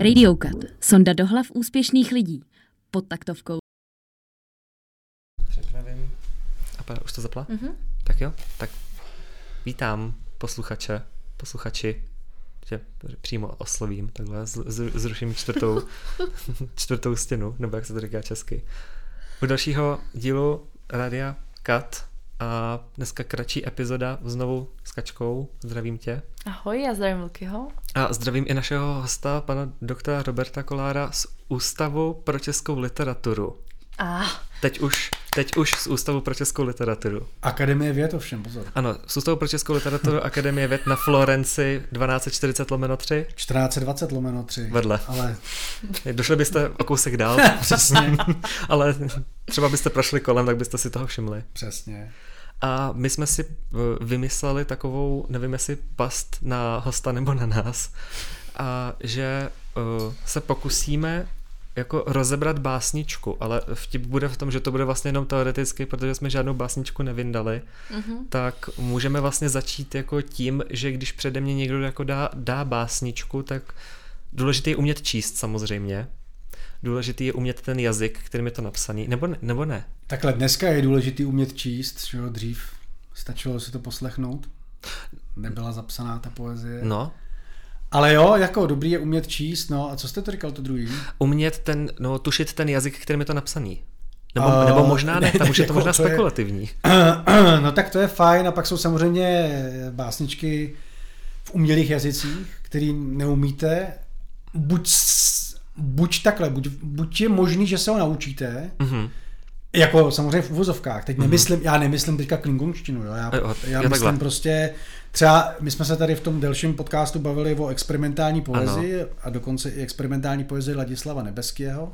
Radiokat. Sonda do hlav úspěšných lidí. Pod taktovkou. Připravím. A pa, už to zapla? Mm-hmm. Tak jo, tak vítám posluchače, posluchači, tě přímo oslovím, takhle zruším čtvrtou, čtvrtou stěnu, nebo jak se to říká česky. U dalšího dílu Radia Kat a dneska kratší epizoda znovu s Kačkou. Zdravím tě. Ahoj, já zdravím Lukyho. A zdravím i našeho hosta, pana doktora Roberta Kolára z Ústavu pro českou literaturu. A. Teď už, teď už z Ústavu pro českou literaturu. Akademie věd ovšem, pozor. Ano, z Ústavu pro českou literaturu Akademie věd na Florenci 1240 lomeno 3. 1420 lomeno 3. Vedle. Ale Došli byste o kousek dál. přesně, ale třeba byste prošli kolem, tak byste si toho všimli. přesně. A my jsme si vymysleli takovou, nevím jestli past na hosta nebo na nás, a že uh, se pokusíme jako rozebrat básničku, ale vtip bude v tom, že to bude vlastně jenom teoreticky, protože jsme žádnou básničku nevyndali, Mhm. tak můžeme vlastně začít jako tím, že když přede mě někdo jako dá, dá básničku, tak důležité je umět číst samozřejmě. Důležitý je umět ten jazyk, kterým je to napsaný, nebo ne, nebo ne. Takhle dneska je důležitý umět číst, že jo, dřív stačilo si to poslechnout. Nebyla zapsaná ta poezie. No, Ale jo, jako dobrý je umět číst, no a co jste to říkal to druhý? umět ten, no, tušit ten jazyk, kterým je to napsaný. Nebo, A- nebo možná ne, ne, tam už je to jako možná to je- spekulativní. no tak to je fajn a pak jsou samozřejmě básničky v umělých jazycích, který neumíte. Buď, buď takhle, buď, buď je možný, že se ho naučíte, Mhm. Jako samozřejmě v uvozovkách. Teď nemyslím, já nemyslím teďka klingonštinu, jo. Já, Jo, já takhle. myslím prostě, třeba my jsme se tady v tom delším podcastu bavili o experimentální poezii a dokonce i experimentální poezii Ladislava Nebeského.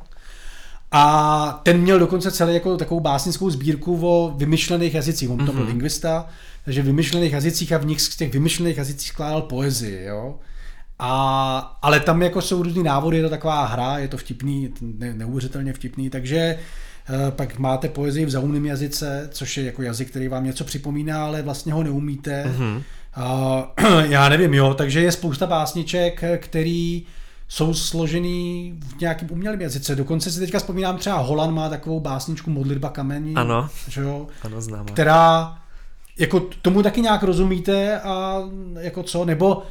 A ten měl dokonce celý jako takovou básnickou sbírku o vymyšlených jazycích. On to byl lingvista, takže vymyšlených jazycích a v nich z těch vymyšlených jazycích skládal poezii, jo. A, ale tam jako jsou různý návody, je to taková hra, je to vtipný, ne, neuvěřitelně vtipný, takže eh, pak máte poezii v zaumném jazyce, což je jako jazyk, který vám něco připomíná, ale vlastně ho neumíte. Mm-hmm. A, já nevím, jo, takže je spousta básniček, který jsou složený v nějakém umělém jazyce. Dokonce si teďka vzpomínám, třeba Holan má takovou básničku Modlitba kamení. Ano. Že jo, Ano, která jako tomu taky nějak rozumíte a jako co, nebo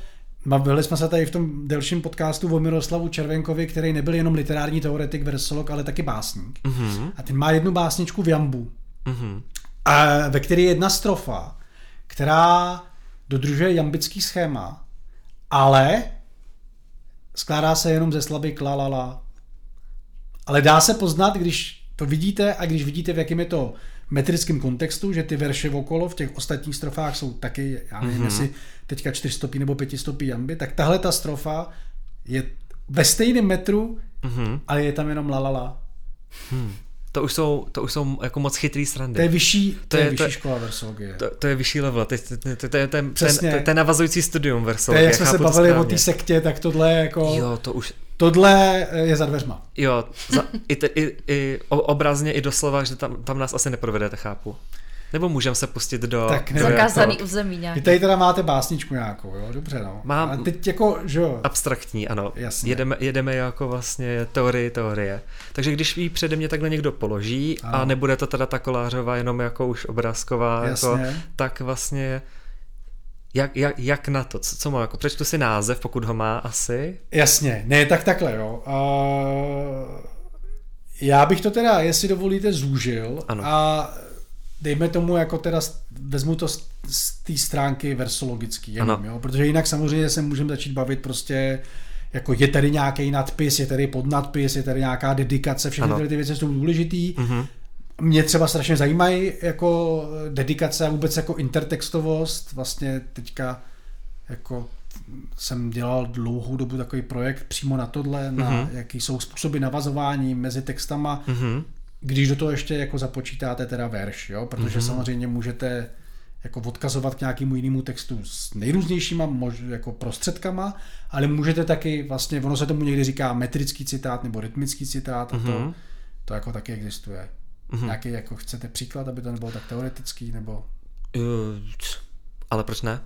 bavili jsme se tady v tom delším podcastu o Miroslavu Červenkovi, který nebyl jenom literární teoretik, versolog, ale taky básník. Mhm. A ten má jednu básničku v Jambu, Mhm. a ve které je jedna strofa, která dodržuje jambický schéma, ale skládá se jenom ze slabik la la la. Ale dá se poznat, když to vidíte a když vidíte, v jakém je to metrickém kontextu, že ty verše okolo v těch ostatních strofách jsou taky, já nevím, mm-hmm. jestli teďka čtyřstopí nebo pětistopí jamby, tak tahle ta strofa je ve stejném metru, Mhm. ale je tam jenom la la la. To už jsou, to už jsou jako moc chytrý srandy. To je vyšší, to, To je, je- vyšší to škola versologie. To, to je vyšší level, to, to, to, to, to, je ten, ten, to, to je navazující studium To versol. je, jak jsme se bavili o té sektě, tak tohle je jako, Jo, to už, tohle je za dveřma. jo, za, i, te, i, i o- obrazně, i doslova, že tam, tam nás asi neprovedete, chápu. Nebo můžeme se pustit do... Tak do nevím. Zakázaný jako území nějaký. Vy tady teda máte básničku nějakou, jo, dobře no. Mám- A teď jako, že jo, Abstraktní, ano. Jasně. Jedeme, jedeme jako vlastně teorii teorie. Takže když ji přede mě takhle někdo položí a Ano. nebude to teda ta kolářová jenom jako už obrázková, jako, tak vlastně jak, jak, jak na to? Co, co má jako? Přečtu si název, pokud ho má asi. jasně, ne, tak takhle, jo. Uh, já bych to teda, jestli dovolíte, zúžil Ano. a dejme tomu, jako teda vezmu to z, z té stránky versologický, jenom, Ano. jo, protože jinak samozřejmě se můžeme začít bavit prostě jako je tady nějaký nadpis, je tady podnadpis, je tady nějaká dedikace, všechny Ano. tyhle ty věci jsou důležitý. Mhm. Mě třeba strašně zajímají jako dedikace a vůbec jako intertextovost. Vlastně teďka jako jsem dělal dlouhou dobu takový projekt přímo na tohle, na Mhm. jaký jsou způsoby navazování mezi textama, Mhm. když do toho ještě jako započítáte teda verš, jo? protože samozřejmě můžete jako odkazovat k nějakému jinému textu s nejrůznějšíma mož, jako prostředkama, ale můžete taky vlastně, ono se tomu někdy říká metrický citát nebo rytmický citát a to, Mhm. to jako taky existuje. Mhm. Nějaký jako chcete příklad, aby to nebylo tak teoretický, nebo... Uh, ale proč ne?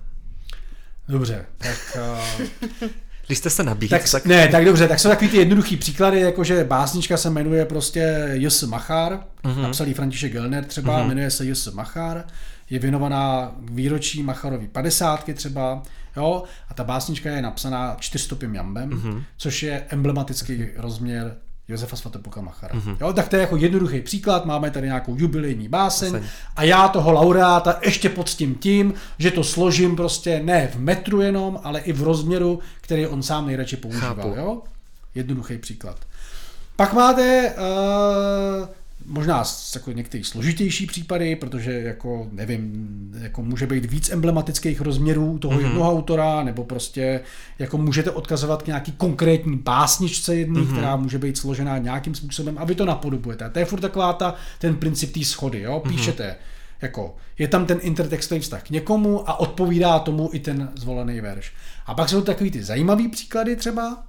Dobře, tak uh, Když jste se nabít, tak, tak... Ne, tak dobře, tak jsou takový ty jednoduchý příklady, jakože básnička se jmenuje prostě J.S. Machar, Mhm. mm-hmm. napsal ji František Gelner třeba, mm-hmm. jmenuje se J.S. Machar, je věnovaná výročí Macharovy padesátky třeba, jo, a ta básnička je napsaná čtyřstopým jambem, Mhm. mm-hmm. což je emblematický rozměr Josefa Svatopluka Machara. Mm-hmm. Jo, tak to je jako jednoduchý příklad, máme tady nějakou jubilejní báseň a já toho laureáta ještě poctím tím, že to složím prostě ne v metru jenom, ale i v rozměru, který on sám nejradši používá. Chápu. Jo? Jednoduchý příklad. Pak máte uh, možná jako některý složitější případy, protože jako nevím, jako může být víc emblematických rozměrů toho mm-hmm. jednoho autora, nebo prostě jako můžete odkazovat k nějaký konkrétní básničce jedný, mm-hmm. která může být složená nějakým způsobem a vy to napodobujete. A to je furt taková ta, ten princip té schody, jo? Píšete, mm-hmm. jako je tam ten intertextový vztah k někomu a odpovídá tomu i ten zvolený verš. A pak jsou takový ty zajímavý příklady třeba,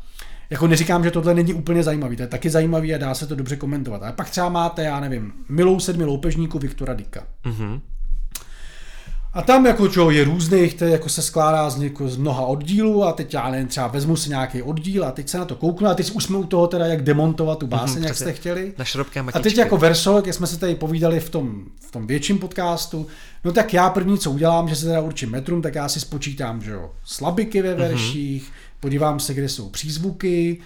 jako neříkám, že tohle není úplně zajímavý, to je taky zajímavý a dá se to dobře komentovat. Ale pak třeba máte, já nevím, Milou sedmi loupežníků Viktora Dika. Mhm. A tam jako čo, je různých, to jako se skládá z, něko, z mnoha oddílů a teď já nevím, třeba vezmu si nějaký oddíl a teď se na to kouknu a teď už jsme u toho teda, jak demontovat tu báseň, Mhm, jak jste chtěli. Na A teď jako verso, jak jsme se tady povídali v tom, v tom větším podcastu, no tak já první, co udělám, že se teda určím metrum, tak já si spočítám, že jo, slabiky ve verších, mm-hmm. Podívám se, kde jsou přízvuky,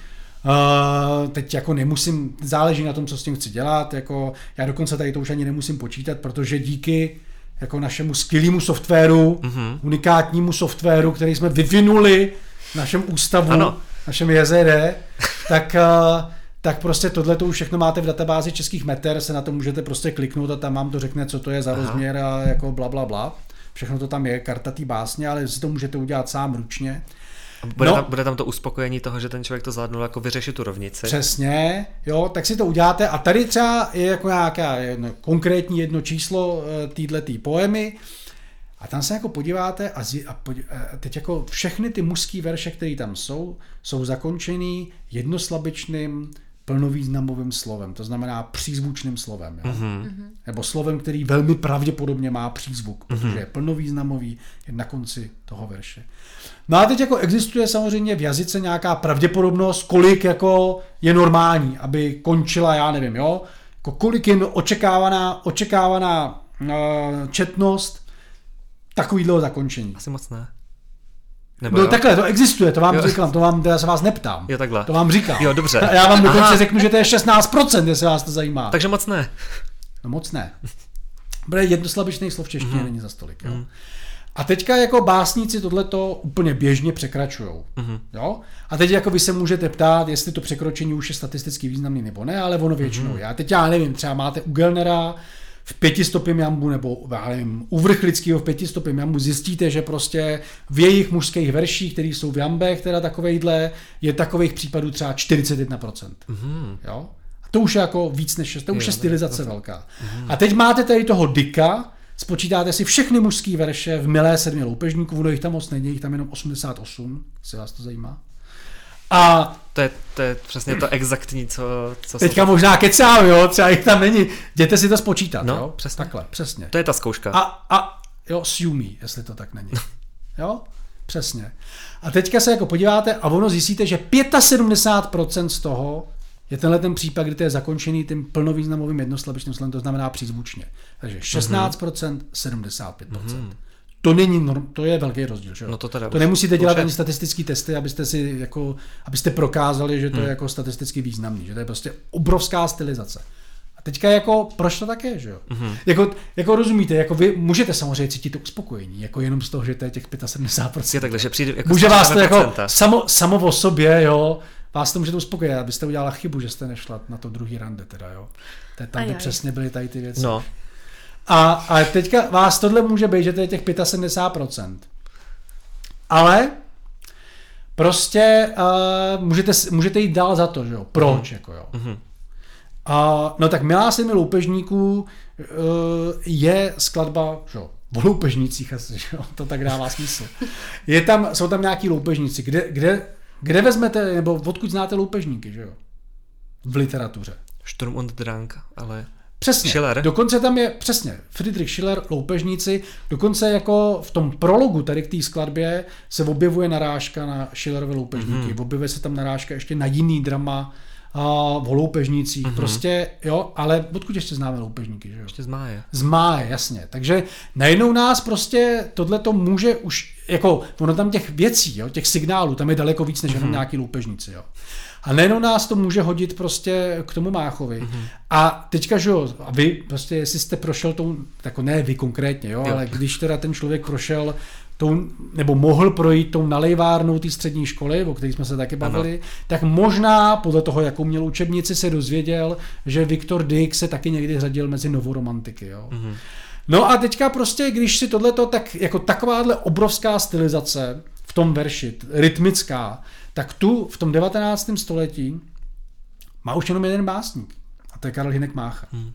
Uh, teď jako nemusím, záleží na tom, co s tím chci dělat, jako já dokonce tady to už ani nemusím počítat, protože díky jako našemu skvělému softwaru, mm-hmm. unikátnímu softwaru, který jsme vyvinuli v našem ústavu, Ano. našem JZD, tak, uh, tak prostě tohle to už všechno máte v databázi českých meter, se na to můžete prostě kliknout a tam vám to řekne, co to je za Aha. rozměr a jako bla, bla, bla. Všechno to tam je, karta té básně, ale si to můžete udělat sám ručně. Bude, No. tam, bude tam to uspokojení toho, že ten člověk to zvládnul jako vyřešit tu rovnici. Přesně, jo, tak si to uděláte a tady třeba je jako nějaká jedno, konkrétní jedno číslo této poemy a tam se jako podíváte a, zji, a, podí, a teď jako všechny ty mužský verše, které tam jsou, jsou zakončený jednoslabičným plnovýznamovým slovem, to znamená přízvučným slovem. Jo? Mm-hmm. Nebo slovem, který velmi pravděpodobně má přízvuk, protože je plnovýznamový je na konci toho verše. No a teď jako existuje samozřejmě v jazyce nějaká pravděpodobnost, kolik jako je normální, aby končila, já nevím, jo, jako kolik je očekávaná, očekávaná uh, četnost takovýhle zakončení. Asi moc ne. Nebo No jo? takhle, to existuje, to vám Jo. říkám, to vám, já se vás neptám. Jo, takhle. To vám říkám. Jo, dobře. A já vám dokonce Aha. řeknu, že to je 16%, jestli vás to zajímá. Takže moc ne. No moc ne. Bude jednoslabičných slov v češtině Mhm. není za stolik. Jo? A teďka jako básníci tohleto úplně běžně překračujou. Mhm. Jo? A teď jako vy se můžete ptát, jestli to překročení už je statisticky významný nebo ne, ale ono většinou Mhm. je. A teď já nevím, třeba máte u Gelnera v pětistopém jambu nebo já nevím, u Vrchlického v pětistopém jambu zjistíte, že prostě v jejich mužských verších, které jsou v jambech, teda takovejhle, je takových případů třeba 41%. Mhm. Jo? A to už je jako víc než, to už Jo, je stylizace to- velká. A teď máte tady toho Dika, spočítáte si všechny mužské verše v Milé sedmi loupežníků, ono jich tam moc není, jich tam jenom 88, jestli vás to zajímá. A To je, to je přesně to exaktní, co, co teďka možná kecám, jo, třeba jich tam není. Jděte si to spočítat, No, jo? přesně. Takhle, přesně. To je ta zkouška. A, a jo, Sumi, jestli to tak není. Jo, přesně. A teďka se jako podíváte a ono zjistíte, že 75% z toho je tenhle ten případ, kdy to je zakončený tím plnovýznamovým jednoslabičným slovem, to znamená přízvučně. Takže 16%, 75%. To není norm, to je velký rozdíl. Že? No to teda to nemusíte dělat ani statistické testy, abyste si jako, abyste prokázali, že to je jako statisticky významný, že to je prostě obrovská stylizace. A teďka jako, proč to tak je, že jo? Mm-hmm. Jako, jako rozumíte, jako vy můžete samozřejmě cítit to uspokojení, jako jenom z toho, že to je těch 75%. Je takhle, že přijde jako Může vás to jako 100%. samo, samo o sobě, jo, vás to může to uspokojit, abyste udělala chybu, že jste nešla na to druhý rande teda, jo. To je tam by Ajaj. přesně byly tady ty věci. No, A, a teďka vás tohle může být, že to je těch 75%. Ale prostě uh, můžete, můžete jít dál za to, že jo. Proč, jako jo. Mhm. A, no tak Milá sedmi loupežníků uh, je skladba, že jo, o loupežnících asi, že jo, to tak dává smysl. Je tam, jsou tam nějaký loupežníci, kde, kde, kde vezmete, nebo odkud znáte loupežníky, že jo? V literatuře. Sturm und Drang, ale Přesně. Schiller. Dokonce tam je, přesně, Friedrich Schiller, loupežníci, dokonce jako v tom prologu tady k té skladbě se objevuje narážka na Schillerové loupežníky. Mm. Objevuje se tam narážka ještě na jiný drama a o loupežnících. Mm-hmm. Prostě, jo, ale odkud ještě známe loupežníky, že jo? Ještě z máje. Z máje, jasně. Takže najednou nás prostě tohle to může už, jako ono tam těch věcí, jo, těch signálů, tam je daleko víc než jenom mm-hmm. nějaký loupežníci, jo. A nejenom nás to může hodit prostě k tomu Máchovi. Mm-hmm. A teďka, že jo, a vy prostě, jestli jste prošel tou, jako ne vy konkrétně, jo, jo. ale když teda ten člověk prošel tou, nebo mohl projít tou nalejvárnou té střední školy, o které jsme se taky bavili, ano. tak možná podle toho, jakou měl učebnici, se dozvěděl, že Viktor Dick se taky někdy řadil mezi novoromantiky. Jo. Mm-hmm. No a teďka prostě, když si tohleto, tak jako takováhle obrovská stylizace v tom verši, rytmická, tak tu v tom 19. století má už jenom jeden básník. To je Karel Hinek Mácha. Hmm.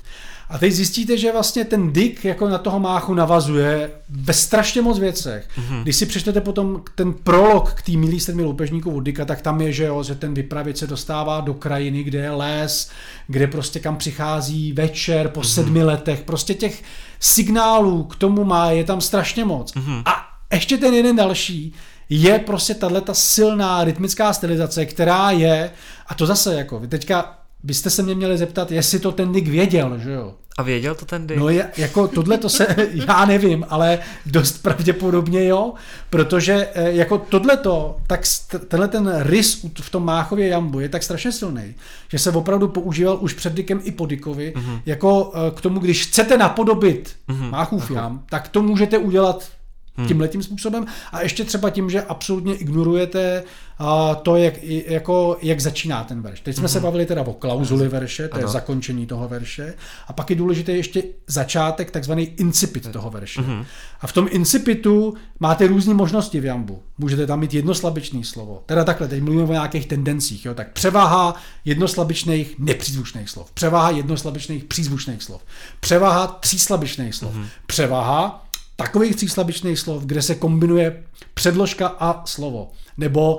A teď zjistíte, že vlastně ten Dick jako na toho Máchu navazuje ve strašně moc věcech. Hmm. Když si přečtete potom ten prolog k té milý sedmi loupežníků od Dicka, tak tam je, že, jo, že ten vypravěč se dostává do krajiny, kde je les, kde prostě kam přichází večer po hmm. sedmi letech. Prostě těch signálů k tomu má, je tam strašně moc. Hmm. A ještě ten jeden další, je prostě tahle ta silná rytmická stylizace, která je, a to zase jako, vy teďka byste se mě měli zeptat, jestli to ten Dick věděl, že jo? A věděl to ten Dick? No je, jako tohle to se, já nevím, ale dost pravděpodobně jo, protože eh, jako tohle to, tak tenhle ten rys v tom Máchově jambu je tak strašně silný, že se opravdu používal už před Dickem i po Dickovi, mm-hmm. jako eh, k tomu, když chcete napodobit mm-hmm. Máchův jam, tak to můžete udělat hmm. tímhletím způsobem a ještě třeba tím, že absolutně ignorujete to, jak, jako, jak začíná ten verš. Teď jsme hmm. se bavili teda o klauzuli verše, to ano. je zakončení toho verše a pak je důležité ještě začátek, takzvaný incipit toho verše. Hmm. A v tom incipitu máte různé možnosti v jambu. Můžete tam mít jednoslabičné slovo. Teda takhle, teď mluvíme o nějakých tendencích. Jo? Tak převaha jednoslabičných nepřízvučných slov. Převaha jednoslabičných přízvučných slov. Převaha tříslabičných slov. Hmm. Převaha takových tříslabičných slov, kde se kombinuje předložka a slovo. Nebo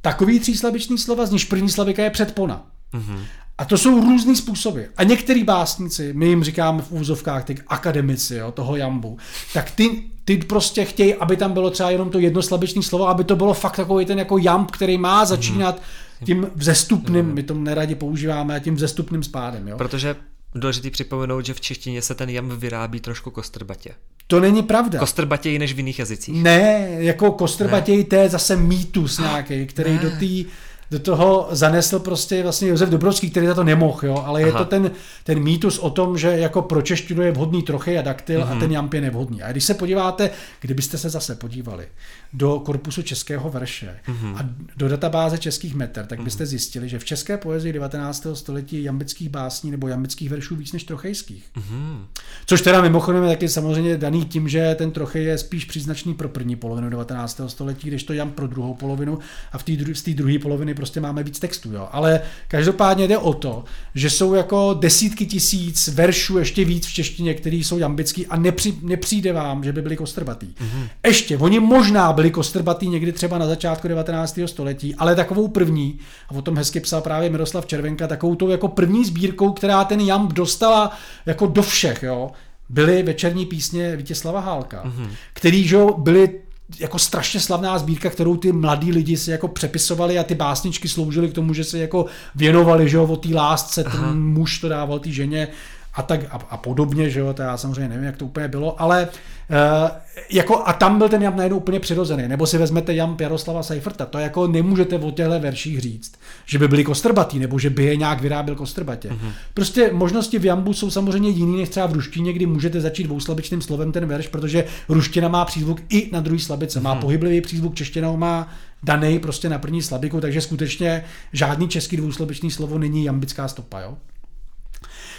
takový tříslabičný slova, z níž první slavika je předpona. Mm-hmm. A to jsou různý způsoby. A některý básníci, my jim říkáme v úzovkách ty akademici jo, toho jambu, tak ty, ty prostě chtějí, aby tam bylo třeba jenom to jednoslabičné slovo, aby to bylo fakt takový ten jako jamb, který má začínat mm-hmm. tím vzestupným, mm-hmm. my to neradi používáme, a tím vzestupným spádem. Jo. Protože důležitý připomenout, že v češtině se ten jamb vyrábí trošku kostrbatě. To není pravda. Kostrbatěji než v jiných jazycích. Ne, jako kostrbatěji to je zase mýtus nějaký, který ne. do té do toho zanesl prostě vlastně Josef Dobrovský, který za to nemohl, jo, ale Aha. je to ten, ten mýtus o tom, že jako pro češtinu je vhodný trochy a daktyl mm-hmm. a ten jamp je nevhodný. A když se podíváte, kdybyste se zase podívali do korpusu českého verše mm-hmm. a do databáze českých meter, tak byste mm-hmm. zjistili, že v české poezii 19. století jambických básní nebo jambických veršů víc než trochejských. Mm-hmm. Což teda mimochodem je taky samozřejmě daný tím, že ten trochy je spíš příznačný pro první polovinu 19. století, když to jam pro druhou polovinu a v té dru- druhé poloviny prostě máme víc textů, jo. Ale každopádně jde o to, že jsou jako desítky tisíc veršů, ještě víc v češtině, který jsou jambický a nepři, nepřijde vám, že by byli kostrbatý. Mm-hmm. Ještě, oni možná byli kostrbatý někdy třeba na začátku 19. století, ale takovou první, a o tom hezky psal právě Miroslav Červenka, takovou tou jako první sbírkou, která ten jamb dostala jako do všech, jo, byly večerní písně Vítězslava Hálka, mm-hmm. který že byly jako strašně slavná sbírka, kterou ty mladí lidi si jako přepisovali a ty básničky sloužily k tomu, že se jako věnovali, že jo, o té lásce, Aha. ten muž to dával té ženě a tak a, a podobně, že jo, to já samozřejmě nevím, jak to úplně bylo, ale uh, jako a tam byl ten jam najednou úplně přirozený, nebo si vezmete jam Jaroslava Seiferta, to jako nemůžete o těchto verších říct, že by byli kostrbatý, nebo že by je nějak vyráběl kostrbatě. Mm-hmm. Prostě možnosti v jambu jsou samozřejmě jiný než třeba v ruštině, kdy můžete začít dvouslabičným slovem ten verš, protože ruština má přízvuk i na druhý slabice, mm-hmm. má mhm. pohyblivý přízvuk, čeština má daný prostě na první slabiku, takže skutečně žádný český dvouslabičný slovo není jambická stopa, jo?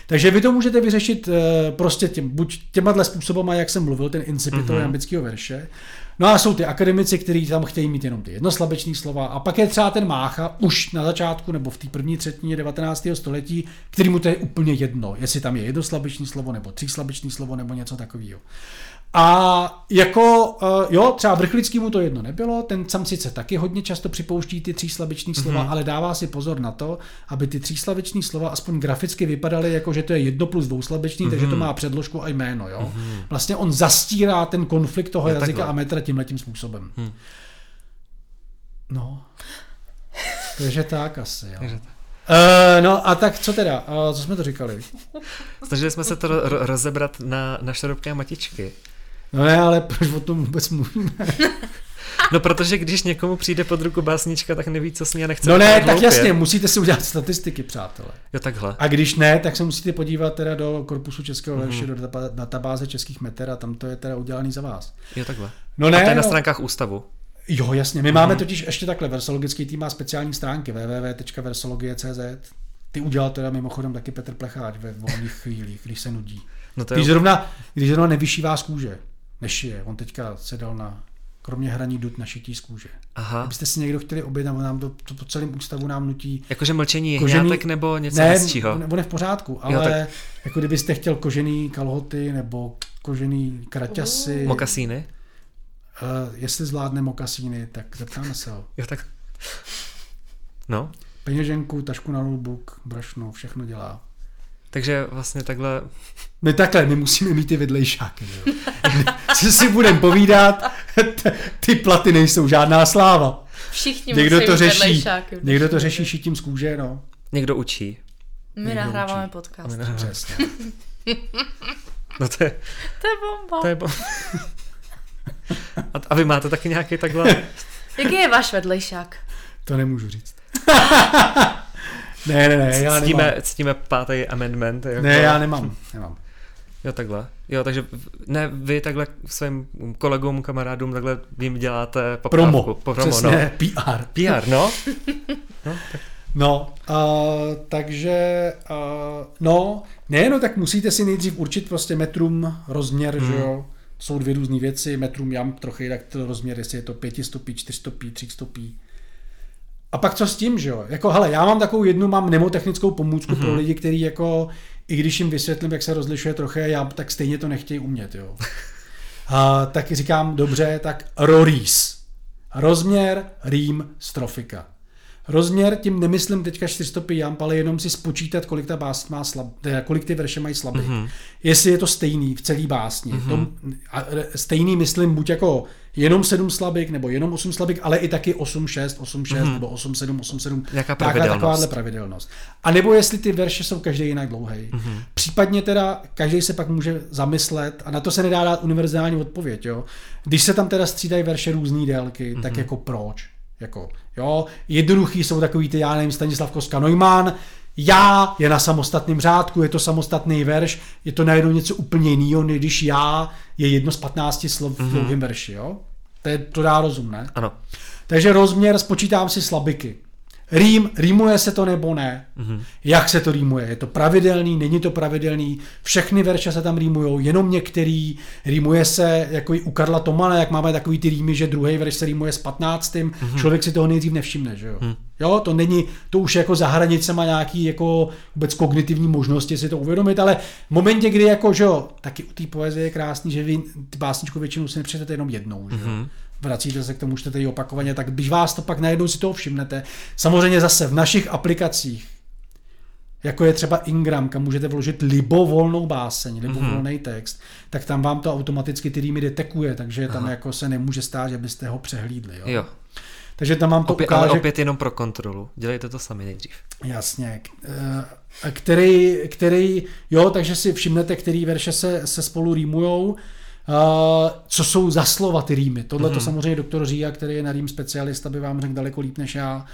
Takže vy to můžete vyřešit eh, prostě tím, buď těma způsobama, jak jsem mluvil, ten incipit mm-hmm. ambického verše. No a jsou ty akademici, kteří tam chtějí mít jenom ty jednoslabečné slova. A pak je třeba ten Mácha už na začátku nebo v té první třetině 19. století, který mu to je úplně jedno, jestli tam je jednoslabečné slovo nebo tříslabečné slovo nebo něco takového. A jako, uh, jo, třeba vrchlickýmu to jedno nebylo, ten sam sice taky hodně často připouští ty tříslaviční slova, mm-hmm. ale dává si pozor na to, aby ty tříslaviční slova aspoň graficky vypadaly jako, že to je jedno plus dvouslaviční, mm-hmm. takže to má předložku a jméno, jo. Mm-hmm. Vlastně on zastírá ten konflikt toho Jo, jazyka takhle. a metra tímhletím způsobem. Hm. No. Takže tak asi, jo. Takže Uh, no a tak co teda, uh, co jsme to říkali? Snažili jsme se to ro- ro- rozebrat na, na šarobké matičky. No ne, ale proč o tom vůbec mluvíme? No protože když někomu přijde pod ruku básnička, tak neví, co s ní a nechce No ne, tak hloupě. jasně, musíte si udělat statistiky, přátelé. Jo, takhle. A když ne, tak se musíte podívat teda do korpusu českého Mhm. verše, do data- databáze českých meter a tam to je teda udělaný za vás. Jo, takhle. No a ne, to je na no. stránkách ústavu. Jo, jasně. My Mhm. máme totiž ještě takhle, versologický tým má speciální stránky www.versologie.cz. Ty udělal teda mimochodem taky Petr Plecháč ve volných chvílích, když se nudí. No to Když je... zrovna, když zrovna nevyšívá z kůže, nešije. On teďka se dal na, kromě hraní dut na šití z kůže. Aha. Kdybyste si někdo chtěli objednat, nám to, to po celém ústavu nám nutí Jakože mlčení Kožený- jehňátek nebo něco ne, hezčího. on on je v pořádku, ale Jo, jo, tak- jako kdybyste chtěl kožený kalhoty nebo kožený kraťasy, Mokasíny? uh, jestli zvládne mokasíny, tak zeptáme se ho. Jo, tak... No, Peněženku, tašku na notebook, brašno, všechno dělá. Takže vlastně takhle... My takhle, my musíme mít ty vedlejšáky. Co si budeme povídat, ty platy nejsou žádná sláva. Všichni Někdo musí to řeší, vedlejšáky někdo to řeší šitím z kůže, no. Někdo učí. My někdo nahráváme učí. podcast. Přesně. No to je... To je bomba. To je bo... a, a vy máte taky nějaký takhle... Jaký je váš vedlejšák? To nemůžu říct. Ne, ne, ne, já nemám. ctíme, ctíme pátý amendment. Jako... Ne, já nemám, nemám. Jo, takhle. Jo, takže ne, vy takhle svým kolegům, kamarádům takhle jim děláte poptávku. Promo, promo, přesně, no. PR. PR, no. No, uh, takže, uh, no, ne, no, tak musíte si nejdřív určit prostě metrum, rozměr, hmm. že jo. Jsou dvě různé věci, metrum jam, trochu jinak to rozměr, jestli je to pětistopí, čtyřstopí, třístopí. A pak co s tím, že jo? Jako, hele, já mám takovou jednu, mám mnemotechnickou pomůcku mm-hmm. pro lidi, kteří jako, i když jim vysvětlím, jak se rozlišuje trochu já, tak stejně to nechtějí umět, jo. A, tak říkám, dobře, tak RORIS. Rozměr, rým, strofika. Rozměr, tím nemyslím teďka 400 jamp, ale jenom si spočítat, kolik ta básň má slab, teda kolik ty verše mají slabý. Mm-hmm. Jestli je to stejný v celý básni. Mm-hmm. To, a, stejný myslím buď jako jenom 7 slabik, nebo jenom 8 slabik, ale i taky 8, 6, 8, 6, mm-hmm. nebo 8, 7, 8, 7. Nějaká Taková- pravidelnost. Takováhle pravidelnost. A nebo jestli ty verše jsou každý jinak dlouhý. Mm-hmm. Případně teda každý se pak může zamyslet, a na to se nedá dát univerzální odpověď. Jo? Když se tam teda střídají verše různé délky, mm-hmm. tak jako proč? Jako, jo, jednoduchý jsou takový ty, já nevím, Stanislav Koska Neumann, já je na samostatném řádku, je to samostatný verš, je to najednou něco úplně jiného, než když já je jedno z 15 slov v dlouhém verši, jo? To, je, to dá rozum, ne? Ano. Takže rozměr, spočítám si slabiky. Rým, rýmuje se to nebo ne? Mm-hmm. Jak se to rýmuje? Je to pravidelný, není to pravidelný? Všechny verše se tam rýmujou, jenom některý. Rýmuje se jako i u Karla Tomana, jak máme takový ty rýmy, že druhý verš se rýmuje s 15. Mm-hmm. Člověk si toho nejdřív nevšimne, že jo? Mm. Jo, to není, to už jako za hranicema nějaký jako vůbec kognitivní možnosti si to uvědomit, ale v momentě, kdy jako, že jo, taky u té poezie je krásný, že vy ty básničku většinou si nepřečtete jenom jednou, že jo? Mm-hmm vracíte se k tomu, čtete ji opakovaně, tak když vás to pak najednou si toho všimnete. Samozřejmě zase v našich aplikacích, jako je třeba Ingram, kam můžete vložit libovolnou báseň, libovolný mm-hmm. text, tak tam vám to automaticky ty rýmy detekuje, takže tam Aha. jako se nemůže stát, že byste ho přehlídli. Jo? Jo. Takže tam vám to Opět, ukáže, ale opět jenom pro kontrolu. Dělejte to sami nejdřív. Jasně. eh, Který, který, jo, takže si všimnete, který verše se, se spolu rýmujou. Uh, co jsou za slova ty rýmy. Tohle to Mhm. samozřejmě doktor Říja, který je na rým specialista, by vám řekl daleko líp než já.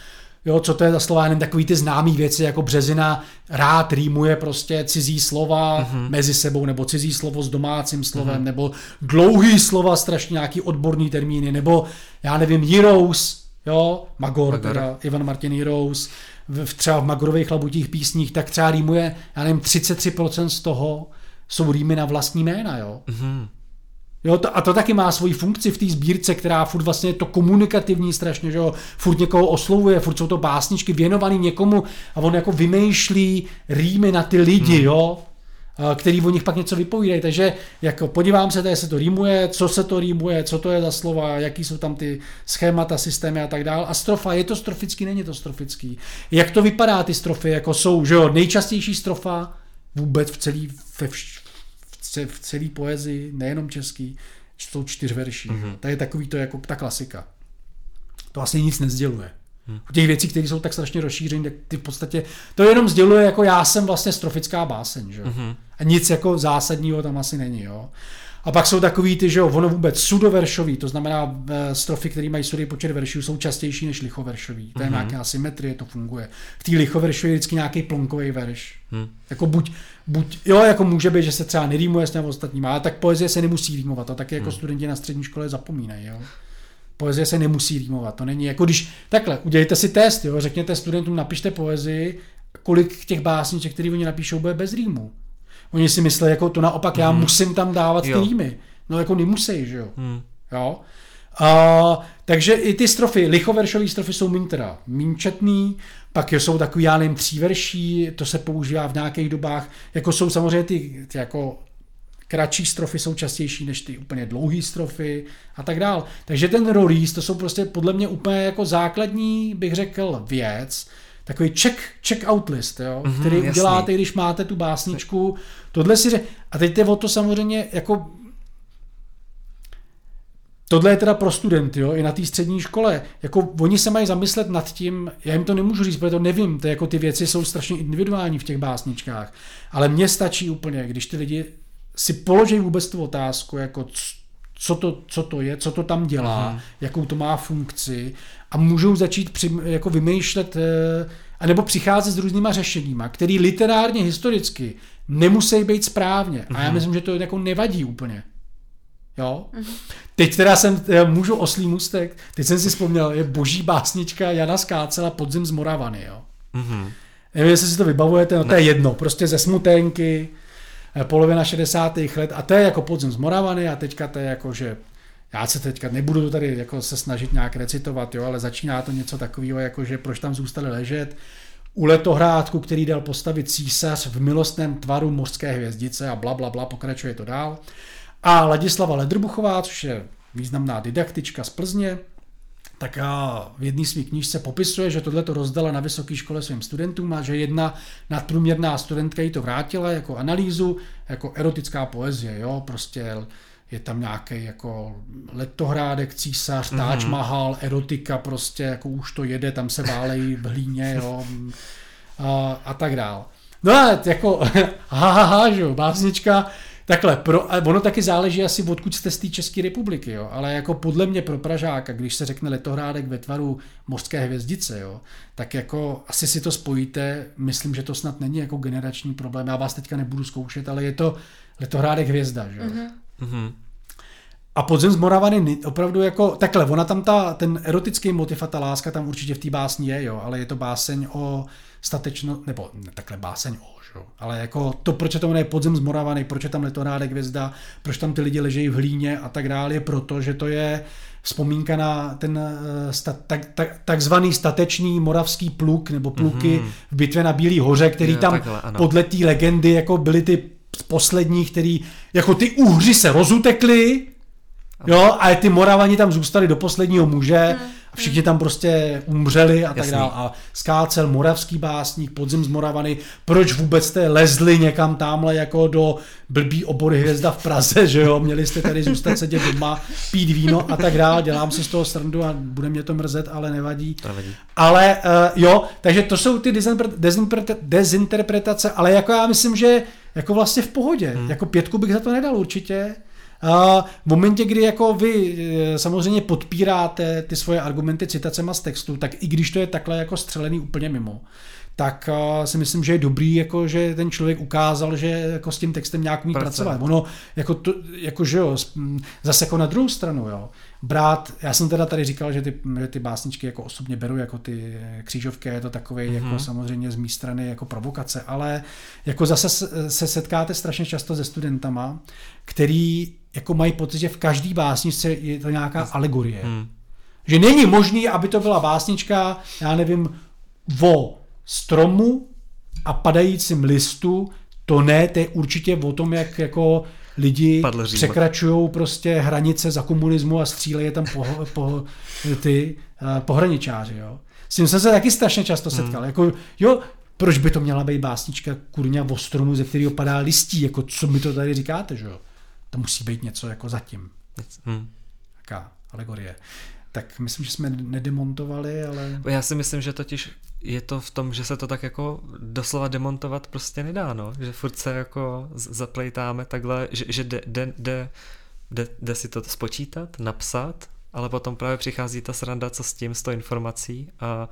Jo, co to je za slova, jenom takový ty známý věci, jako březina rád rýmuje prostě cizí slova Mhm. mezi sebou, nebo cizí slovo s domácím slovem, nebo dlouhý slova, strašně nějaký odborný termíny, nebo já nevím, heroes, jo, Magor, Magor. teda Ivan Martin Heroes, v, v- třeba v Magorových labutích písních, tak třeba rýmuje, já nevím, 33% z toho jsou rýmy na vlastní jména, jo. Mhm. Jo, to, a to taky má svoji funkci v té sbírce, která furt vlastně je to komunikativní strašně, že jo, furt někoho oslovuje, furt jsou to básničky věnovaný někomu a on jako vymýšlí rýmy na ty lidi, hmm. jo. Eh, který o nich pak něco vypovídají. Takže jako podívám se, jestli se to rýmuje, co se to rýmuje, co to je za slova, jaký jsou tam ty schémata, systémy a tak dále. A strofa, je to strofický, není to strofický. Jak to vypadá ty strofy, jako jsou, že jo, nejčastější strofa vůbec v celý, ve vš, v celé poezii, nejenom český, jsou čtyř verší. Mm-hmm. To je takový to jako ta klasika. To asi nic nezděluje. Hmm. U těch věcí, které jsou tak strašně rozšířené, tak ty v podstatě, to jenom sděluje, jako já jsem vlastně strofická báseň, že? Mm-hmm. A nic jako zásadního tam asi není, jo. A pak jsou takový ty, že jo, ono vůbec sudoveršový, to znamená e, strofy, které mají sudý počet veršů, jsou častější než lichoveršový. To je mm-hmm. nějaká asymetrie, to funguje. V té lichoveršové je vždycky nějaký plonkový verš. Mm. Jako buď, buď, jo, jako může být, že se třeba nerýmuje s těmi ostatními, ale tak poezie se nemusí rýmovat, a taky jako mm. studenti na střední škole zapomínají, jo. Poezie se nemusí rýmovat, to není jako když, takhle, udělejte si test, jo, řekněte studentům, napište poezii, kolik těch básniček, které oni napíšou, bude bez rýmu. Oni si myslí, jako to naopak, mm. já mhm. musím tam dávat jo. ty rýmy. No jako nemusí, že jo. Mm. jo? A, takže i ty strofy, lichoveršové strofy jsou méně teda četný, pak jsou takový, já nevím, tříverší, to se používá v nějakých dobách, jako jsou samozřejmě ty, ty jako kratší strofy jsou častější než ty úplně dlouhé strofy a tak dál. Takže ten release, to jsou prostě podle mě úplně jako základní, bych řekl, věc, takový check, check out list, jo, mm-hmm, který jasný. uděláte, když máte tu básničku. Tohle si ře... A teď je o to samozřejmě jako Tohle je teda pro studenty, jo, i na té střední škole. Jako oni se mají zamyslet nad tím, já jim to nemůžu říct, protože to nevím, to jako ty věci jsou strašně individuální v těch básničkách, ale mně stačí úplně, když ty lidi si položí vůbec tu otázku, jako co to, co to je, co to tam dělá, Aha. jakou to má funkci a můžou začít při, jako vymýšlet eh, anebo přicházet s různýma řešeníma, který literárně, historicky nemusí být správně. A já mhm. myslím, že to jako nevadí úplně. Jo? Mhm. Teď teda jsem, já můžu oslý mustek, teď jsem si vzpomněl, je boží básnička Jana Skácela Podzim z Moravany, jo. Mm-hmm. Nevím, jestli si to vybavujete, no to je jedno, prostě ze smutenky, polovina 60. let a to je jako Podzim z Moravany a teďka to je jako, že já se teďka nebudu tady jako se snažit nějak recitovat, jo, ale začíná to něco takového, jako že proč tam zůstali ležet, u letohrádku, který dal postavit císař v milostném tvaru mořské hvězdice a bla, bla, bla, pokračuje to dál. A Ladislava Ledrbuchová, což je významná didaktička z Plzně, tak v jedné své knížce popisuje, že tohle to rozdala na vysoké škole svým studentům a že jedna nadprůměrná studentka jí to vrátila jako analýzu, jako erotická poezie, jo, prostě je tam nějaký jako letohrádek, císař, mm-hmm. Taj Mahal, erotika prostě, jako už to jede, tam se válejí v hlíně, jo, a, a tak dál. No a jako, ha, ha, ha, že jo, básnička, Takhle, pro, ono taky záleží asi odkud jste z té České republiky, jo, ale jako podle mě pro Pražáka, když se řekne letohrádek ve tvaru mořské hvězdice, jo, tak jako asi si to spojíte, myslím, že to snad není jako generační problém, já vás teďka nebudu zkoušet, ale je to letohrádek hvězda, že jo. Mm-hmm. A podzem z Moravany opravdu jako, takhle, ona tam ta, ten erotický motiv a ta láska tam určitě v té básni je, jo, ale je to báseň o statečno, nebo ne, takhle báseň o Jo. Ale jako to, proč je to je podzem zmoravaný, proč je tam letorádek hvězda, proč tam ty lidi ležejí v hlíně a tak dále, je proto, že to je vzpomínka na ten eh, sta, tak, tak, takzvaný statečný moravský pluk nebo pluky mm-hmm. v bitvě na Bílý hoře, který je, tam takhle, podle té legendy jako byly ty poslední, který jako ty úhři se rozutekli, jo, a ty Moravani tam zůstali do posledního muže, mm všichni tam prostě umřeli a tak dále. A skácel moravský básník, podzim z Moravany, proč vůbec jste lezli někam tamhle jako do blbý obory hvězda v Praze, že jo, měli jste tady zůstat sedět doma, pít víno a tak dále, dělám si z toho srandu a bude mě to mrzet, ale nevadí. To nevadí. Ale uh, jo, takže to jsou ty dezinterpretace, ale jako já myslím, že jako vlastně v pohodě, hmm. jako pětku bych za to nedal určitě, v momentě, kdy jako vy e, samozřejmě podpíráte ty svoje argumenty citacema z textu, tak i když to je takhle jako střelený úplně mimo, tak e, si myslím, že je dobrý, jako, že ten člověk ukázal, že jako s tím textem nějak umí pracovat. Ono, jako, to, jako že jo, zase jako na druhou stranu, jo, brát, já jsem teda tady říkal, že ty, že ty básničky jako osobně beru jako ty křížovky, je to takové mm-hmm. jako samozřejmě z mé strany jako provokace, ale jako zase se setkáte strašně často se studentama, který jako mají pocit, že v každý básničce je to nějaká alegorie. Hmm. Že není možný, aby to byla básnička, já nevím, o stromu a padajícím listu, To ne, to je určitě o tom, jak jako lidi překračují prostě hranice za komunismu a střílejí tam po, po, ty uh, pohraničáři. Jo. S tím jsem se taky strašně často setkal. Hmm. Jako, jo, proč by to měla být básnička kurňa o stromu, ze kterého padá listí, jako co mi to tady říkáte, že jo? To musí být něco jako zatím. Hmm. Taká alegorie. Tak myslím, že jsme nedemontovali, ale... Já si myslím, že totiž je to v tom, že se to tak jako doslova demontovat prostě nedá, no. Že furt se jako zaplejtáme takhle, že, že jde, jde, jde, jde, jde si to spočítat, napsat, ale potom právě přichází ta sranda, co s tím, s tou informací a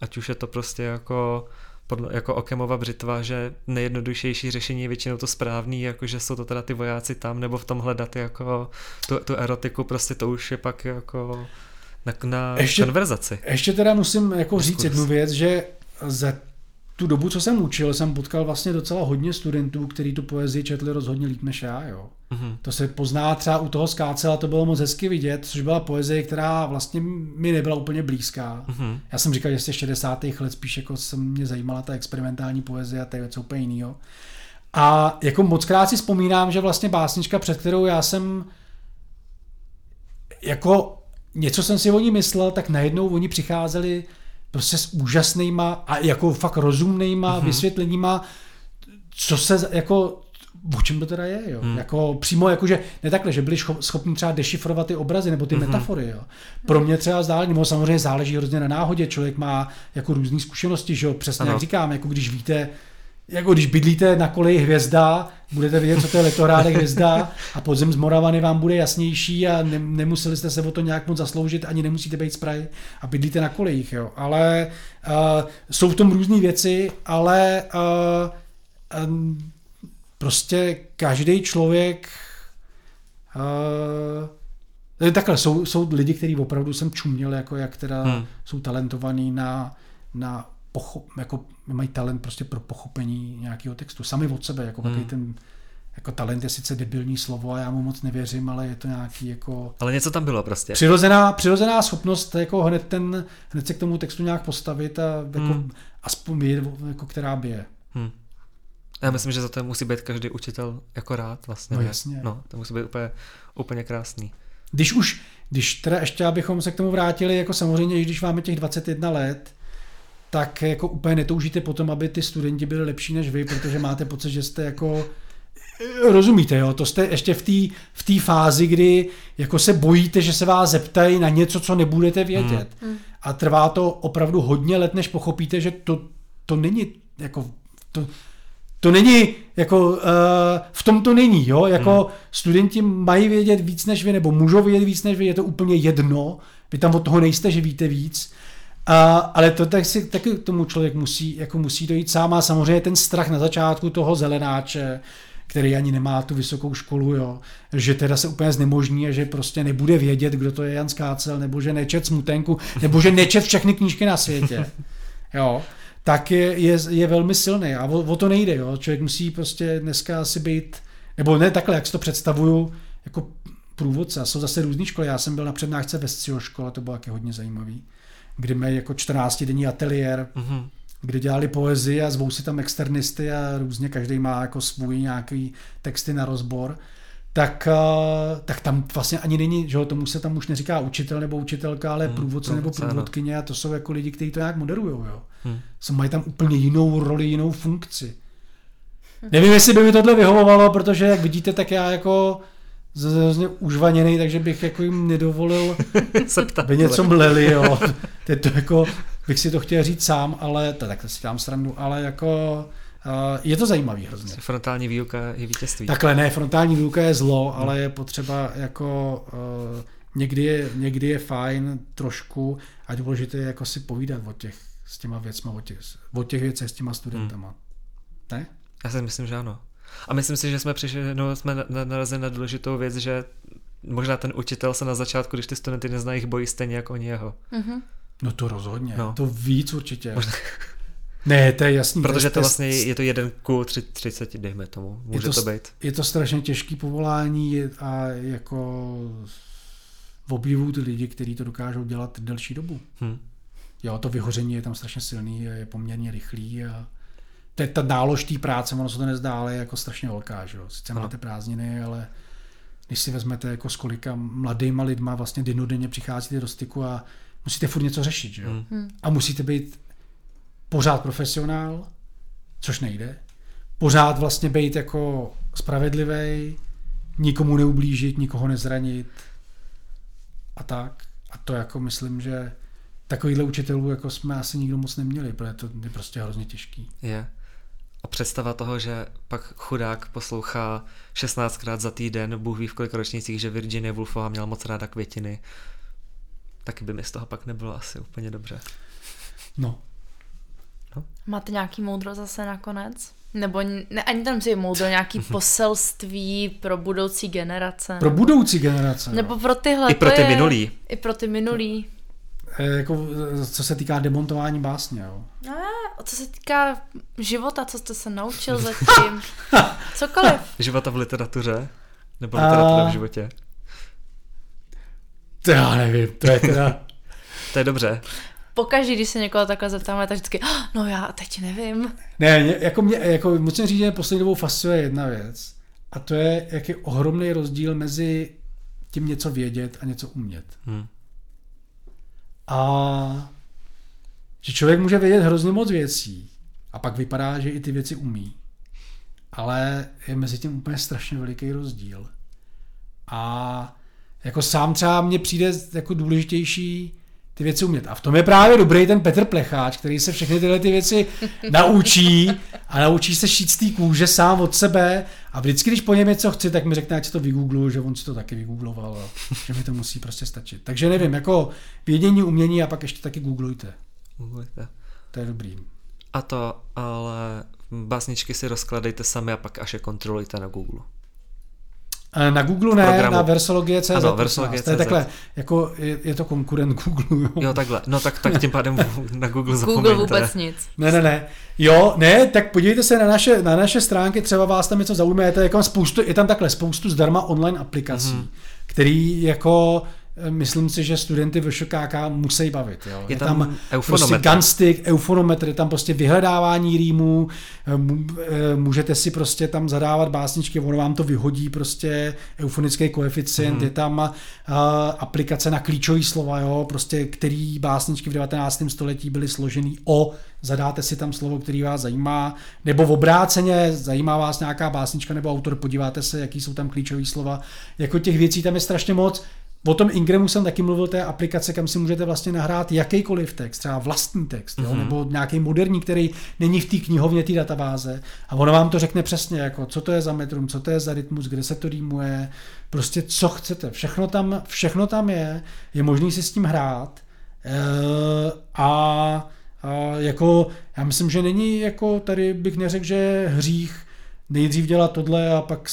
ať už je to prostě jako jako Okemova břitva, že nejjednoduššější řešení je většinou to správný, jako že jsou to teda ty vojáci tam, nebo v tom hledat jako tu, tu erotiku, prostě to už je pak jako na, na ještě, konverzaci. Ještě teda musím jako říct jednu věc, že za tu dobu, co jsem učil, jsem potkal vlastně docela hodně studentů, kteří tu poezii četli rozhodně líp než já. Jo. Mm-hmm. To se pozná třeba u toho skácela, to bylo moc hezky vidět, což byla poezie, která vlastně mi nebyla úplně blízká. Mm-hmm. Já jsem říkal, že z těch 60. let spíš jako se mě zajímala ta experimentální poezie a to je něco úplně jiného. A jako moc krát si vzpomínám, že vlastně básnička, před kterou já jsem jako něco jsem si o ní myslel, tak najednou oni přicházeli prostě s úžasnýma a jako fakt rozumnýma mm-hmm. vysvětleníma, co se jako o čem to teda je, jo? Hmm. Jako přímo jakože, ne takhle, že byli schopni třeba dešifrovat ty obrazy nebo ty mm-hmm. metafory, jo. Pro mě třeba zdále, nebo samozřejmě záleží hrozně na náhodě, člověk má jako různé zkušenosti, že jo, přesně ano. jak říkám, jako když víte, jako když bydlíte na koleji hvězda, budete vidět, co to je letorádek hvězda a podzem z Moravany vám bude jasnější a ne, nemuseli jste se o to nějak moc zasloužit, ani nemusíte být spray a bydlíte na kolejích, jo. Ale uh, jsou v tom různé věci, ale uh, um, prostě každý člověk uh, takhle, jsou, jsou lidi, kteří opravdu jsem čuměl, jako jak teda hmm. jsou talentovaní na, na pochop, jako mají talent prostě pro pochopení nějakého textu. Sami od sebe, jako hmm. ten jako talent je sice debilní slovo a já mu moc nevěřím, ale je to nějaký jako... Ale něco tam bylo prostě. Přirozená, přirozená schopnost jako hned, ten, hned se k tomu textu nějak postavit a jako hmm. aspoň je, jako která by je. Hmm. Já myslím, že za to musí být každý učitel jako rád vlastně. No jasně. No, to musí být úplně, úplně krásný. Když už, když teda ještě abychom se k tomu vrátili, jako samozřejmě, když máme těch 21 let, tak jako úplně netoužíte potom, aby ty studenti byli lepší než vy, protože máte pocit, že jste jako Rozumíte, jo? To jste ještě v té v tý fázi, kdy jako se bojíte, že se vás zeptají na něco, co nebudete vědět. Hmm. A trvá to opravdu hodně let, než pochopíte, že to, to není jako... To, to není, jako uh, v tom to není, jo, jako hmm. studenti mají vědět víc než vy, nebo můžou vědět víc než vy, je to úplně jedno, vy tam od toho nejste, že víte víc, a, ale to tak si taky tomu člověk musí, jako musí dojít sám a samozřejmě ten strach na začátku toho zelenáče, který ani nemá tu vysokou školu, jo, že teda se úplně znemožní a že prostě nebude vědět, kdo to je Jan Skácel, nebo že nečet smutenku, nebo že nečet všechny knížky na světě. Jo tak je, je, je velmi silný a o, o to nejde. Jo. Člověk musí prostě dneska asi být, nebo ne takhle, jak si to představuju, jako průvodce. Jsou zase různé školy. Já jsem byl na přednášce ve Scio škole, to bylo taky hodně zajímavý, kdy mají jako 14-denní ateliér, mm-hmm. kde dělali poezii a zvou si tam externisty a různě každý má jako svůj nějaký texty na rozbor tak, eh, tak tam vlastně ani není, že tomu se tam už neříká učitel nebo učitelka, ale hmm, průvodce nebo průvodkyně a to jsou jako lidi, kteří to nějak moderují. Jo. Hmm. mají tam úplně jinou roli, jinou funkci. Nevím, jestli by mi tohle vyhovovalo, protože jak vidíte, tak já jako hrozně užvaněný, takže bych jako jim nedovolil, aby něco mleli, jo. Teď to jako, bych si to chtěl říct sám, ale to, tak to si dám srandu, ale jako Eh, je to zajímavý hrozně. Frontální výuka je vítězství. Takhle ne, frontální výuka je zlo, hmm. ale je potřeba jako uh, někdy, je, někdy je fajn trošku a důležité je jako si povídat o těch s těma věcma, o těch, o těch věcech s těma studentama. Hmm. Ne? Já si myslím, že ano. A myslím si, že jsme přišli, no, jsme narazili na důležitou věc, že možná ten učitel se na začátku, když ty studenty neznají, jich bojí stejně jako oni jeho. Mm-hmm. No to rozhodně, no. to víc určitě. Možná, ne, to je jasný. Protože to, vlastně je to jeden ku 30, dejme tomu. Může to, to být. Je to strašně těžký povolání a jako v obdivu ty lidi, kteří to dokážou dělat delší dobu. Hmm. Jo, to vyhoření je tam strašně silný, je poměrně rychlý a to je ta nálož té práce, ono se to nezdá, ale je jako strašně velká, že jo. Sice Ano. máte prázdniny, ale když si vezmete jako s kolika mladýma lidma vlastně denodenně přicházíte do styku a musíte furt něco řešit, že jo. Hmm. A musíte být pořád profesionál, což nejde. Pořád vlastně být jako spravedlivý, nikomu neublížit, nikoho nezranit a tak. A to jako myslím, že takovýhle učitelů jako jsme asi nikdo moc neměli, protože to je prostě hrozně těžký. Je. A představa toho, že pak chudák poslouchá 16krát za týden, Bůh ví v kolika ročnících, že Virginia Woolfová měla moc ráda květiny, taky by mi z toho pak nebylo asi úplně dobře. No, Máte nějaký moudro zase nakonec? Nebo ne, ani tam si moudro, nějaký poselství pro budoucí generace? pro budoucí generace. no. Nebo pro tyhle. I pro ty je- minulý. I pro ty minulý. Eh, jako, eh, co se týká demontování básně, jo. A co se týká života, co jste se naučil zatím? Cokoliv. Života v literatuře? Nebo A- literatura v životě? To já nevím, to je teda... To je dobře. Pokaždý, když se někoho takhle zeptáme, tak vždycky, "Ah, no já teď nevím. Ne, jako mě, jako musím říct, že mě poslední dobou fascinuje jedna věc. A to je, jak je ohromný rozdíl mezi tím něco vědět a něco umět. Hm. A že člověk může vědět hrozně moc věcí a pak vypadá, že i ty věci umí. Ale je mezi tím úplně strašně veliký rozdíl. A jako sám třeba mně přijde jako důležitější ty věci umět. A v tom je právě dobrý ten Petr Plecháč, který se všechny tyhle ty věci naučí a naučí se šít z té kůže sám od sebe a vždycky, když po něm něco chci, tak mi řekne, ať si to vygoogluju, že on si to taky vygoogloval že mi to musí prostě stačit. Takže nevím, jako vědění, umění a pak ještě taky googlujte. Googlujte. To je dobrý. A to, ale básničky si rozkladejte sami a pak až je kontrolujte na Google. E, Na Google ne, Programu. na versologie.cz. Ano, versologie.cz. To je takhle, jako je, je to konkurent Google. Jo. Jo, takhle. No tak, tak tím pádem na Google zapomeňte. Google vůbec nic. Ne, ne, ne. Jo, ne, tak podívejte se na naše, na naše stránky, třeba vás tam něco zaujme, je, to jako spoustu, je tam takhle spoustu zdarma online aplikací, Mhm. mm-hmm. který jako eh, myslím si, že studenty v ŠKK musí bavit. Jo. Je tam prostě eufonometr. gunstick, eufonometr, je tam prostě vyhledávání rýmů, eh, eh, můžete si prostě tam zadávat básničky, ono vám to vyhodí prostě eufonický koeficient, mm-hmm. je tam uh, aplikace na klíčové slova, jo, prostě který básničky v 19. století byly složený o, zadáte si tam slovo, který vás zajímá, nebo v obráceně, zajímá vás nějaká básnička nebo autor, podíváte se, jaký jsou tam klíčové slova. Jako těch věcí tam je strašně moc. O tom Ingremu jsem taky mluvil, je aplikace, kam si můžete vlastně nahrát jakýkoliv text, třeba vlastní text, jo, Mhm. nebo nějaký moderní, který není v té knihovně té databáze. A ono vám to řekne přesně, jako co to je za metrum, co to je za rytmus, kde se to rýmuje, prostě co chcete. Všechno tam, všechno tam je, je možný si s tím hrát. E, a, a jako, já myslím, že není jako, tady bych neřekl, že hřích nejdřív dělat tohle a pak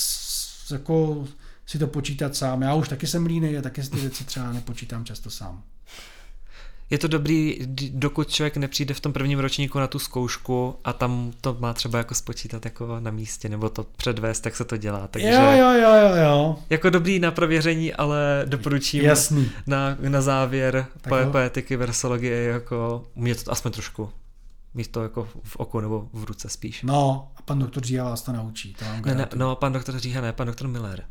jako si to počítat sám. Já už taky jsem línej a taky si ty věci třeba nepočítám často sám. Je to dobrý, dokud člověk nepřijde v tom prvním ročníku na tu zkoušku a tam to má třeba jako spočítat jako na místě, nebo to předvést, jak se to dělá. Takže Jo, jo, jo, jo, jo. jako dobrý na prověření, ale doporučím Jasný. na, na závěr po, poetiky, versologie, jako umět to aspoň trošku. Mít to jako v oku nebo v ruce spíš. No, a pan doktor Říha vás to naučí. To vám Ne, ne, no, pan doktor Říha ne, pan doktor Miller.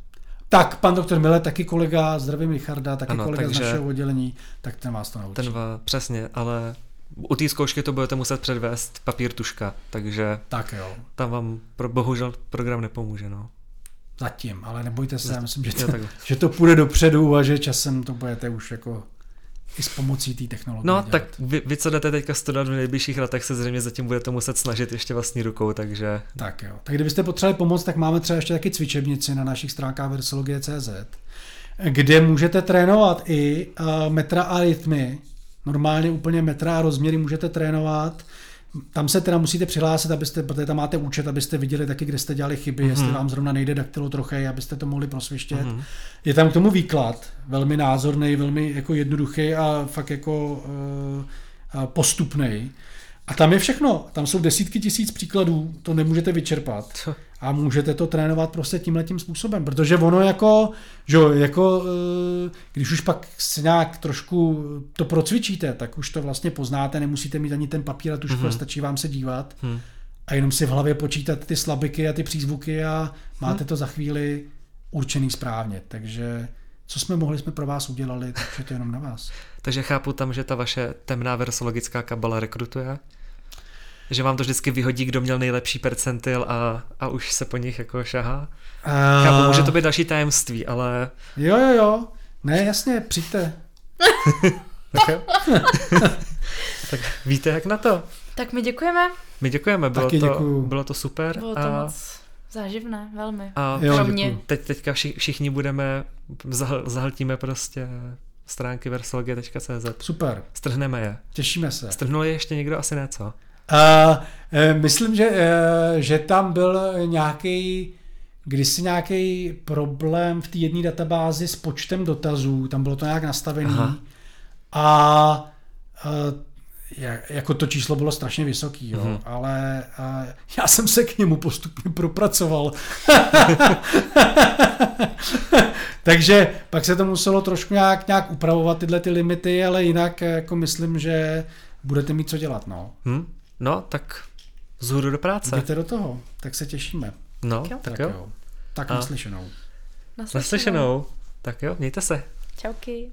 Tak, pan doktor Mile, taky kolega, zdravím Richarda, taky Ano, kolega takže- z našeho oddělení, tak ten vás to naučí. Ten va, přesně, ale u té zkoušky to budete muset předvést papír tuška, takže Tak jo, tam vám pro, bohužel program nepomůže, no. zatím, ale nebojte se, já myslím, že to, že to půjde dopředu a že časem to budete už jako i s pomocí té technologie No, dělat. tak vy, vy, co jdete teďka studovat v nejbližších letech, se zřejmě zatím budete muset snažit ještě vlastní rukou, takže Tak jo. Tak kdybyste potřebovali pomoc, tak máme třeba ještě taky cvičebnici na našich stránkách versologie.cz, kde můžete trénovat i uh, metra a rytmy. Normálně úplně metra a rozměry můžete trénovat. Tam se teda musíte přihlásit, abyste, protože tam máte účet, abyste viděli taky, kde jste dělali chyby, mm-hmm. jestli vám zrovna nejde daktylotrochej, abyste to mohli prosvištět. Mm-hmm. Je tam k tomu výklad, velmi názorný, velmi jako jednoduchý a fakt jako uh, postupný. A tam je všechno. Tam jsou desítky tisíc příkladů, to nemůžete vyčerpat. Co? A můžete to trénovat prostě tímhle tím způsobem, protože ono jako, že jo, jako, eh, když už pak si nějak trošku to procvičíte, tak už to vlastně poznáte, nemusíte mít ani ten papír a tušku, mm-hmm. stačí vám se dívat. hm. a jenom si v hlavě počítat ty slabiky a ty přízvuky a máte hmm. to za chvíli určený správně. Takže co jsme mohli, jsme pro vás udělali, takže to je jenom na vás. Takže chápu tam, že ta vaše temná versologická kabala rekrutuje? Že vám to vždycky vyhodí, kdo měl nejlepší percentil a, a už se po nich jako šahá? Uh... Chápu, může to být další tajemství, ale... Jo, jo, jo. Ne, jasně, přijďte. tak, tak víte, jak na to. Tak my děkujeme. My děkujeme, bylo, Taky to, bylo to super. Bylo to a... moc záživné, velmi. A jo, pro mě. Teď, teďka vši, všichni budeme, zahl, zahltíme prostě stránky versologie.cz. Super. Strhneme je. Těšíme se. Strhnul je ještě někdo? Asi ne, co? Uh, myslím, že, uh, že tam byl nějaký kdysi nějaký problém v té jedné databázi s počtem dotazů, tam bylo to nějak nastavené a uh, jako to číslo bylo strašně vysoký, jo, mm-hmm. ale uh, já jsem se k němu postupně propracoval. Takže pak se to muselo trošku nějak, nějak upravovat tyhle ty limity, ale jinak jako myslím, že budete mít co dělat, no. Hmm? No, tak zhůru do práce. Jděte do toho, tak se těšíme. No, tak jo. Tak, jo. tak naslyšenou. Naslyšenou. naslyšenou. Tak jo, mějte se. Čauky.